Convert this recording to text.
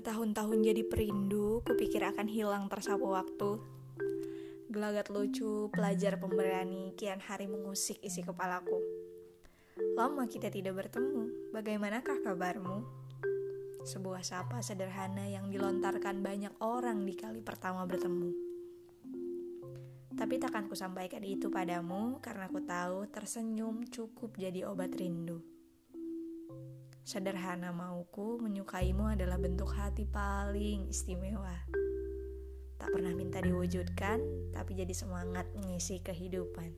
Bertahun-tahun jadi perindu, kupikir akan hilang tersapu waktu. Gelagat lucu, pelajar pemberani, kian hari mengusik isi kepalaku. Lama kita tidak bertemu, bagaimanakah kabarmu? Sebuah sapa sederhana yang dilontarkan banyak orang di kali pertama bertemu. Tapi takkan ku sampaikan itu padamu karena ku tahu tersenyum cukup jadi obat rindu. Sederhana mauku menyukaimu adalah bentuk hati paling istimewa. Tak pernah minta diwujudkan, tapi jadi semangat mengisi kehidupan.